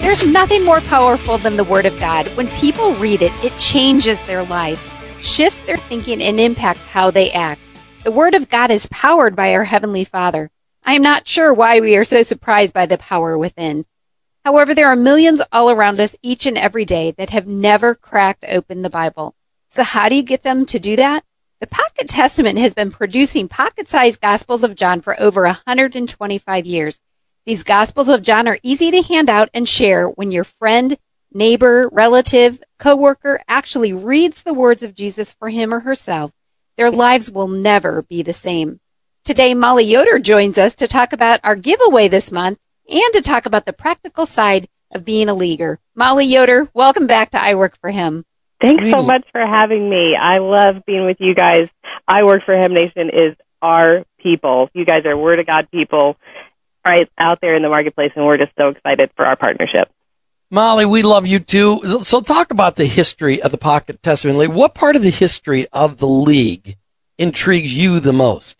There's nothing more powerful than the Word of God. When people read it, it changes their lives, shifts their thinking, and impacts how they act. The Word of God is powered by our Heavenly Father. I am not sure why we are so surprised by the power within. However, there are millions all around us each and every day that have never cracked open the Bible. So how do you get them to do that? The Pocket Testament has been producing pocket-sized Gospels of John for over 125 years. These Gospels of John are easy to hand out and share when your friend, neighbor, relative, coworker actually reads the words of Jesus for him or herself. Their lives will never be the same. Today, Mollie Yoder joins us to talk about our giveaway this month and to talk about the practical side of being a leaguer. Mollie Yoder, welcome back to I Work for Him. Thanks so much for having me. I love being with you guys. I Work for Him Nation is our people. You guys are Word of God people right out there in the marketplace, and we're just so excited for our partnership. Mollie, we love you too. So talk about the history of the Pocket Testament League. What part of the history of the league intrigues you the most?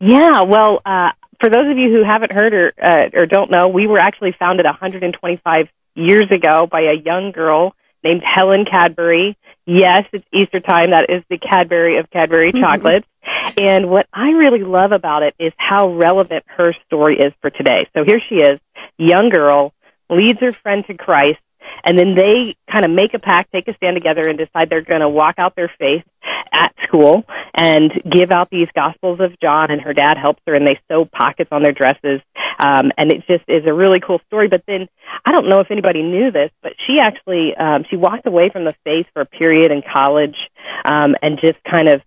Yeah, well, uh, for those of you who haven't heard or, uh, or don't know, we were actually founded 125 years ago by a young girl named Helen Cadbury. Yes, it's Easter time. That is the Cadbury of Cadbury mm-hmm. chocolates. And what I really love about it is how relevant her story is for today. So here she is, young girl, leads her friend to Christ, and then they kind of make a pact, take a stand together, and decide they're going to walk out their faith at school and give out these Gospels of John. And her dad helps her, and they sew pockets on their dresses. Um, and it just is a really cool story. But then I don't know if anybody knew this, but she actually um, she walked away from the faith for a period in college um, and just kind of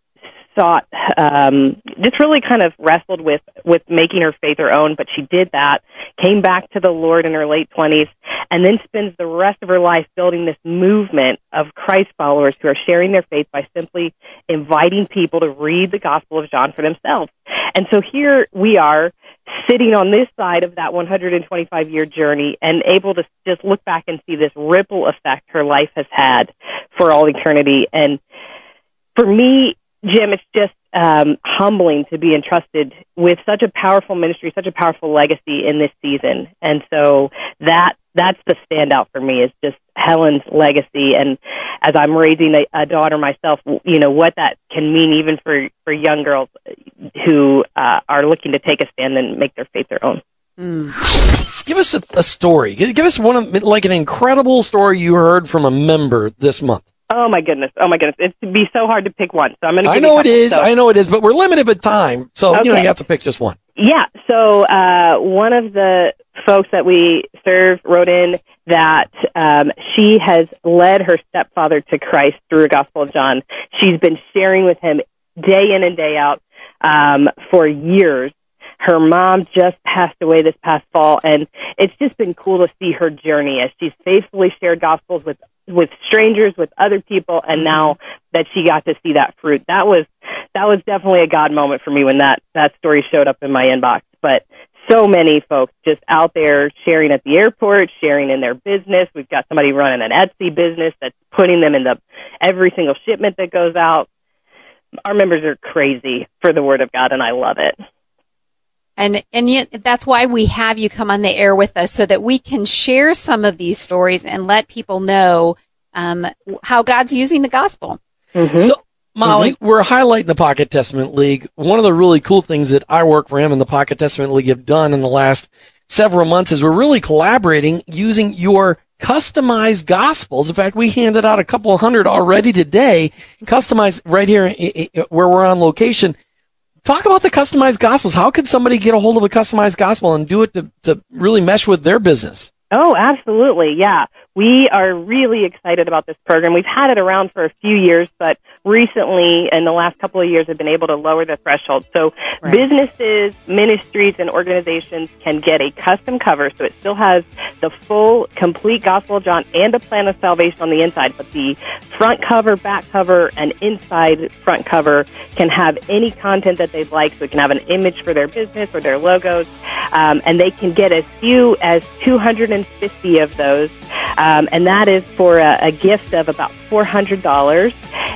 thought um, just really kind of wrestled with with making her faith her own, but she did that. Came back to the Lord in her late twenties, and then spends the rest of her life building this movement of Christ followers who are sharing their faith by simply inviting people to read the Gospel of John for themselves. And so here we are sitting on this side of that 125 year journey and able to just look back and see this ripple effect her life has had for all eternity. And for me, Jim, it's just um, humbling to be entrusted with such a powerful ministry, such a powerful legacy in this season. And so that that's the standout for me is just Helen's legacy. And as I'm raising a, a daughter myself, you know what that can mean even for for young girls who uh, are looking to take a stand and make their faith their own. Mm. Give us a, a story. Give us one of like an incredible story you heard from a member this month. Oh my goodness! Oh my goodness! It'd be so hard to pick one. So I'm going to. I know it is. I know it is. But we're limited with time, so okay. you know you have to pick just one. Yeah. So uh, one of the folks that we serve wrote in that um, she has led her stepfather to Christ through the Gospel of John. She's been sharing with him day in and day out um, for years. Her mom just passed away this past fall, and it's just been cool to see her journey as she's faithfully shared gospels with with strangers, with other people, and mm-hmm. now that she got to see that fruit, that was that was definitely a God moment for me when that that story showed up in my inbox. But so many folks just out there sharing at the airport, sharing in their business. We've got somebody running an Etsy business that's putting them in the every single shipment that goes out. Our members are crazy for the word of God, and I love it. And, and yet that's why we have you come on the air with us so that we can share some of these stories and let people know um, how God's using the gospel. Mm-hmm. So, Mollie, mm-hmm. we're highlighting the Pocket Testament League. One of the really cool things that I work for him and the Pocket Testament League have done in the last several months is we're really collaborating using your customized gospels. In fact, we handed out a couple of hundred already today, customized right here where we're on location. Talk about the customized gospels. How could somebody get a hold of a customized gospel and do it to, to really mesh with their business? Oh, absolutely. Yeah. We are really excited about this program. We've had it around for a few years, but recently, in the last couple of years, have been able to lower the threshold. So right. businesses, ministries, and organizations can get a custom cover, so it still has the full, complete Gospel of John and a plan of salvation on the inside, but the front cover, back cover, and inside front cover can have any content that they'd like. So it can have an image for their business or their logos, um, and they can get as few as 250 of those. Um, and that is for a, a gift of about $400.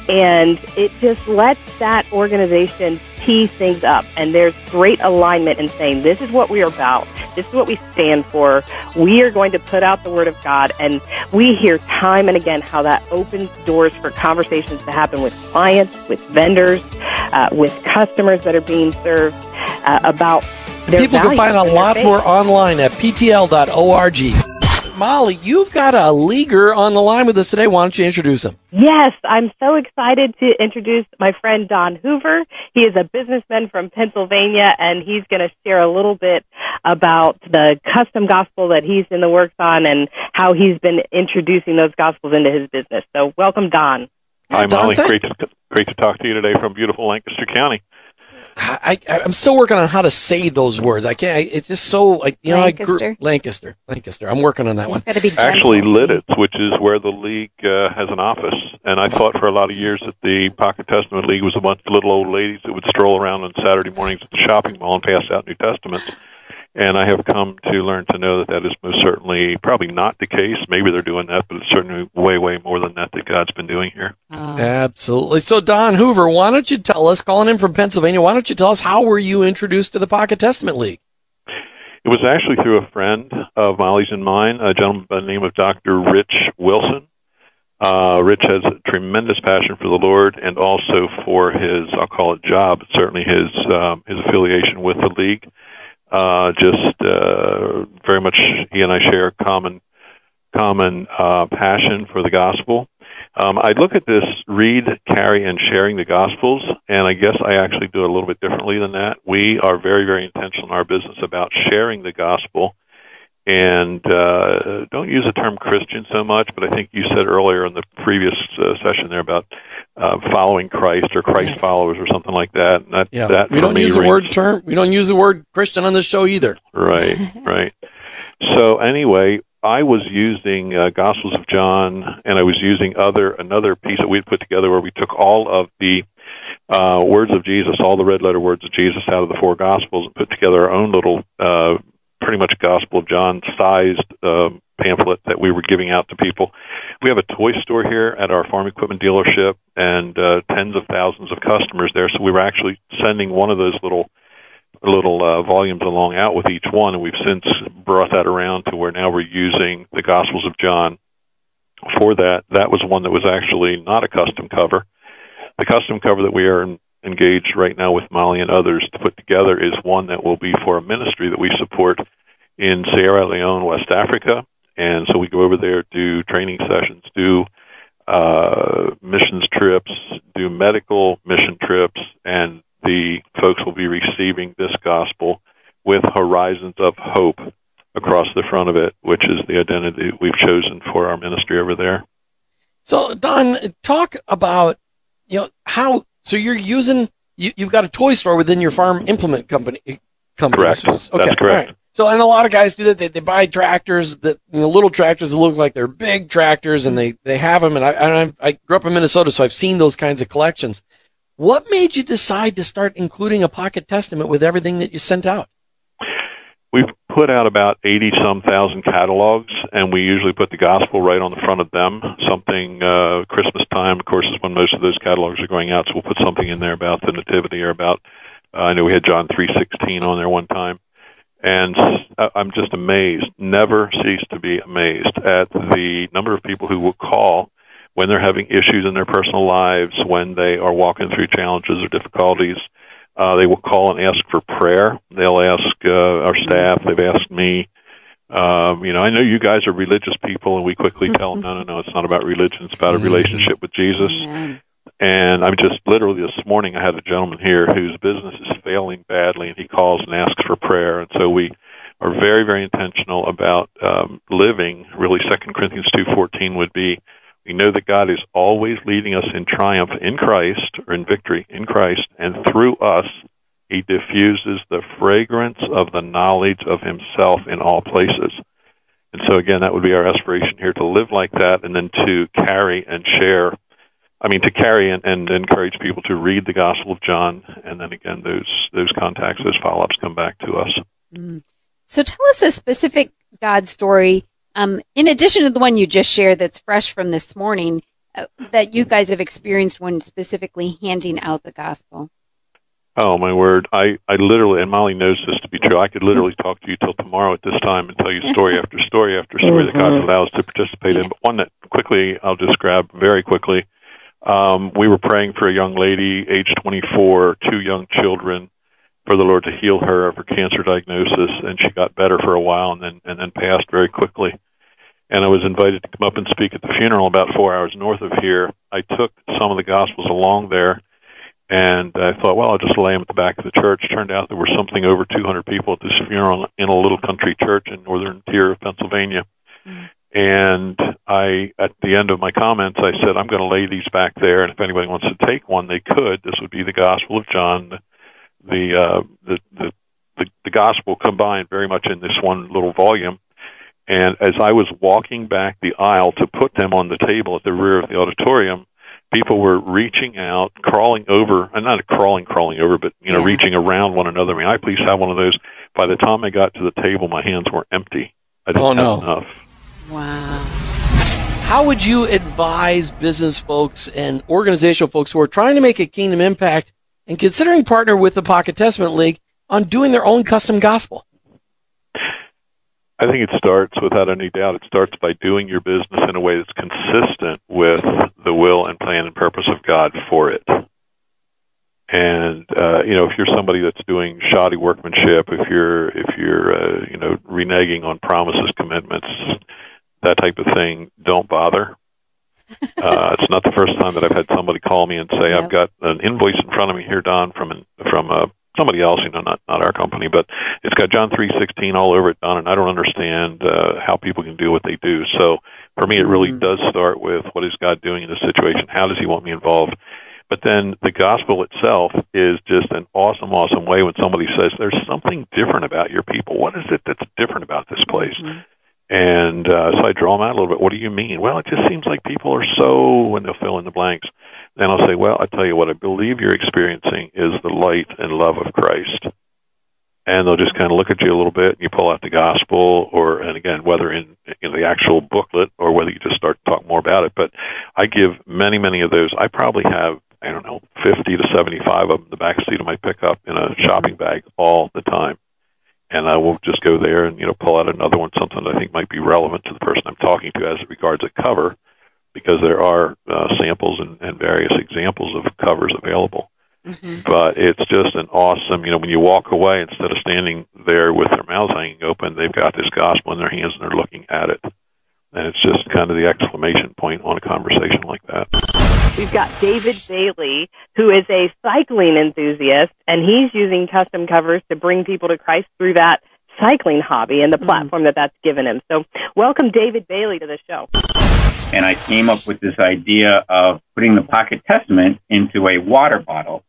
And it just lets that organization tee things up. And there's great alignment in saying, this is what we are about. This is what we stand for. We are going to put out the Word of God. And we hear time and again how that opens doors for conversations to happen with clients, with vendors, uh, with customers that are being served uh, about People can find out lots more online at ptl.org. Mollie, you've got a leaguer on the line with us today. Why don't you introduce him? Yes, I'm so excited to introduce my friend Don Hoover. He is a businessman from Pennsylvania, and he's going to share a little bit about the custom gospel that he's in the works on and how he's been introducing those gospels into his business. So, welcome, Don. Hi, Mollie. Great to, great to talk to you today from beautiful Lancaster County. I, I am still working on how to say those words. I can't. I, it's just so like you know. Lancaster. I grew, Lancaster. Lancaster. I'm working on that one. Got to be Actually, Lititz, which is where the league uh, has an office, and I thought for a lot of years that the Pocket Testament League was a bunch of little old ladies that would stroll around on Saturday mornings at the shopping mall and pass out New Testaments. And I have come to learn to know that that is most certainly probably not the case. Maybe they're doing that, but it's certainly way, way more than that that God's been doing here. Oh. Absolutely. So, Don Hoover, why don't you tell us, calling in from Pennsylvania, why don't you tell us how were you introduced to the Pocket Testament League? It was actually through a friend of Mollie's and mine, a gentleman by the name of Dr. Rich Wilson. Uh, Rich has a tremendous passion for the Lord and also for his, I'll call it job, certainly his um, his affiliation with the league. Uh, just uh, very much, he and I share a common common uh, passion for the gospel. Um, I look at this read, carry, and sharing the gospels, and I guess I actually do it a little bit differently than that. We are very, very intentional in our business about sharing the gospel and uh, don't use the term Christian so much, but I think you said earlier in the previous uh, session there about uh, following Christ or Christ yes. followers or something like that. that yeah, that we don't use the word term. We don't use the word Christian on this show either. Right, right. So anyway, I was using uh, Gospels of John, and I was using other another piece that we had put together where we took all of the uh, words of Jesus, all the red letter words of Jesus out of the four Gospels, and put together our own little uh, pretty much Gospel of John sized um, pamphlet that we were giving out to people. We have a toy store here at our farm equipment dealership and uh, tens of thousands of customers there. So we were actually sending one of those little little uh, volumes along out with each one, and we've since brought that around to where now we're using the Gospels of John for that. That was one that was actually not a custom cover. The custom cover that we are engaged right now with Mollie and others to put together is one that will be for a ministry that we support in Sierra Leone, West Africa. And so we go over there, do training sessions, do uh, missions trips, do medical mission trips, and the folks will be receiving this gospel with horizons of hope across the front of it, which is the identity we've chosen for our ministry over there. So, Don, talk about you know how so you're using you, have got a toy store within your farm implement company. company correct. Okay. That's correct. Right. So, and a lot of guys do that. They, they buy tractors that you know, little tractors that look like they're big tractors, and they they have them. And I and I, I grew up in Minnesota, so I've seen those kinds of collections. What made you decide to start including a pocket testament with everything that you sent out? We've put out about 80 some thousand catalogs, and we usually put the gospel right on the front of them. Something, uh, Christmas time, of course, is when most of those catalogs are going out, so we'll put something in there about the Nativity or about, uh, I know we had John 3.16 on there one time. And I'm just amazed, never cease to be amazed at the number of people who will call when they're having issues in their personal lives, when they are walking through challenges or difficulties, uh, they will call and ask for prayer. They'll ask uh, our staff. They've asked me. Um, you know, I know you guys are religious people, and we quickly tell them, no, no, no, it's not about religion. It's about a relationship with Jesus. And I'm just literally this morning, I had a gentleman here whose business is failing badly, and he calls and asks for prayer. And so we are very, very intentional about um, living. Really, Second Corinthians two fourteen would be. We know that God is always leading us in triumph in Christ or in victory in Christ, and through us, He diffuses the fragrance of the knowledge of Himself in all places. And so, again, that would be our aspiration here to live like that, and then to carry and share I mean, to carry and, and encourage people to read the Gospel of John, and then again, those those contacts, those follow ups come back to us. Mm. So, tell us a specific God story, um, in addition to the one you just shared that's fresh from this morning, uh, that you guys have experienced when specifically handing out the gospel. Oh my word! I I literally, and Mollie knows this to be true. I could literally talk to you till tomorrow at this time and tell you story after story after story that God allows us to participate in. But one that quickly I'll just grab very quickly um, we were praying for a young lady, age 24, two young children, for the Lord to heal her of her cancer diagnosis, and she got better for a while and then and then passed very quickly. And I was invited to come up and speak at the funeral about four hours north of here. I took some of the Gospels along there, and I thought, well, I'll just lay them at the back of the church. Turned out there were something over 200 people at this funeral in a little country church in northern tier of Pennsylvania. Mm-hmm. And I, at the end of my comments, I said, I'm going to lay these back there, and if anybody wants to take one, they could. This would be the Gospel of John, the uh, the, the the the Gospel combined very much in this one little volume. And as I was walking back the aisle to put them on the table at the rear of the auditorium, people were reaching out, crawling over, and not crawling, crawling over, but you know, yeah. reaching around one another. I mean, I please have one of those. By the time I got to the table, my hands were empty. I didn't oh, have no. enough. Wow. How would you advise business folks and organizational folks who are trying to make a kingdom impact and considering partner with the Pocket Testament League on doing their own custom gospel? I think it starts, without any doubt, it starts by doing your business in a way that's consistent with the will and plan and purpose of God for it. And uh, you know, if you're somebody that's doing shoddy workmanship, if you're if you're uh, you know reneging on promises, commitments, that type of thing, don't bother. uh, it's not the first time that I've had somebody call me and say, yep. "I've got an invoice in front of me here, Don, from an, from uh, somebody else, you know, not not our company, but it's got John three sixteen all over it, Don, and I don't understand uh, how people can do what they do." So for me, it really mm-hmm. does start with what is God doing in this situation? How does He want me involved? But then the gospel itself is just an awesome, awesome way when somebody says, "There's something different about your people. What is it that's different about this place?" Mm-hmm. And uh, so I draw them out a little bit. What do you mean? Well, it just seems like people are so, and they'll fill in the blanks. Then I'll say, well, I tell you what, I believe you're experiencing is the light and love of Christ. And they'll just kind of look at you a little bit, and you pull out the gospel, or and again, whether in, in the actual booklet or whether you just start to talk more about it. But I give many, many of those. I probably have I don't know, 50 to 75 of them in the back seat of my pickup in a shopping bag all the time and I will just go there and you know pull out another one, something that I think might be relevant to the person I'm talking to as it regards a cover, because there are uh, samples and, and various examples of covers available. Mm-hmm. But it's just an awesome, you know, when you walk away instead of standing there with their mouths hanging open, they've got this gospel in their hands and they're looking at it. And it's just kind of the exclamation point on a conversation like that. We've got David Bailey, who is a cycling enthusiast, and he's using custom covers to bring people to Christ through that cycling hobby and the mm-hmm. platform mm. that that's given him. So, welcome David Bailey to the show. And I came up with this idea of putting the Pocket Testament into a water bottle.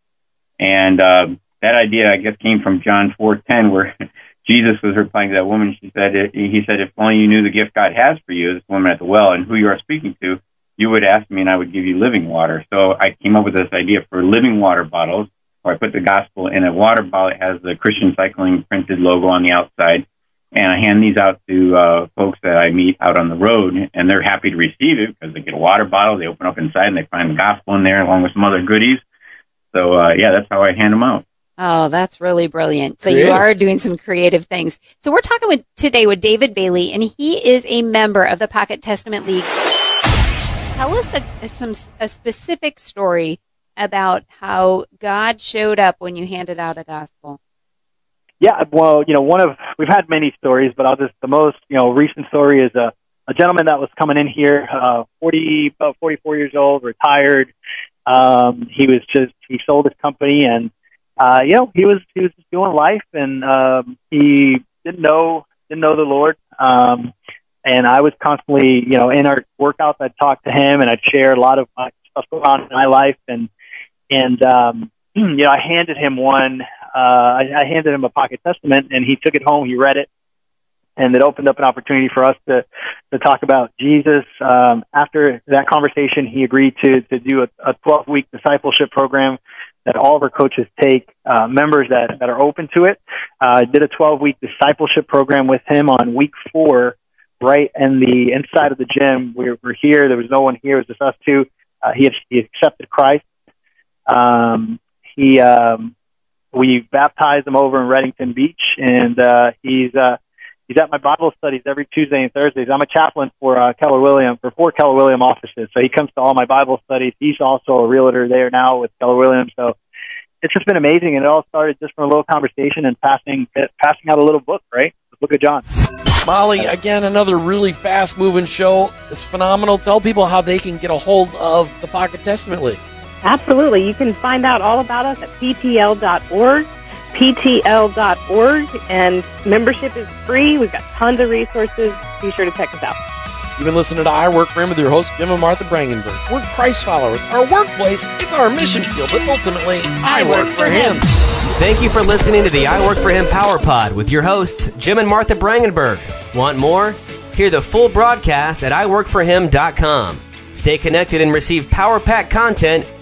And uh, that idea, I guess, came from John 4:10, where Jesus was replying to that woman. She said, "He said, if only you knew the gift God has for you, this woman at the well, and who you are speaking to, you would ask me, and I would give you living water." So I came up with this idea for living water bottles, where I put the gospel in a water bottle. It has the Christian Cycling printed logo on the outside, and I hand these out to uh, folks that I meet out on the road, and they're happy to receive it because they get a water bottle. They open up inside, and they find the gospel in there along with some other goodies. So uh, yeah, that's how I hand them out. Oh, that's really brilliant. So creative. you are doing some creative things. So we're talking with today with David Bailey, and he is a member of the Pocket Testament League. Tell us a, some a specific story about how God showed up when you handed out a gospel. Yeah, well, you know, one of we've had many stories, but I'll just the most you know recent story is a a gentleman that was coming in here, uh, forty about forty four years old, retired. Um, he was just he sold his company and uh, you know, he was he was just doing life, and um, he didn't know didn't know the Lord. Um, and I was constantly, you know, in our workouts, I'd talk to him and I'd share a lot of my stuff going on in my life. And, and, um, you know, I handed him one, uh, I, I handed him a pocket testament and he took it home. He read it and it opened up an opportunity for us to, to talk about Jesus. Um, after that conversation, he agreed to, to do a, a 12 week discipleship program that all of our coaches take, uh, members that, that are open to it. Uh, did a 12 week discipleship program with him on week four right in the inside of the gym. We were here. There was no one here. It was just us two. Uh, he, had, he accepted Christ. Um, he, um, we baptized him over in Redington Beach, and uh, he's uh, he's at my Bible studies every Tuesday and Thursdays. I'm a chaplain for uh, Keller William for four Keller William offices, so he comes to all my Bible studies. He's also a realtor there now with Keller Williams, so it's just been amazing. And it all started just from a little conversation and passing passing out a little book, right? The Book of John. Mollie, again, another really fast moving show. It's phenomenal. Tell people how they can get a hold of the Pocket Testament League. Absolutely. You can find out all about us at ptl.org, ptl.org, and membership is free. We've got tons of resources. Be sure to check us out. You've been listening to I Work for Him with your host, Jim and Martha Brangenberg. We're Christ followers. Our workplace, it's our mission field, but ultimately, I work for Him. Thank you for listening to the I Work for Him Power Pod with your hosts, Jim and Martha Brangenberg. Want more? Hear the full broadcast at iworkforhim.com. Stay connected and receive Power Pack content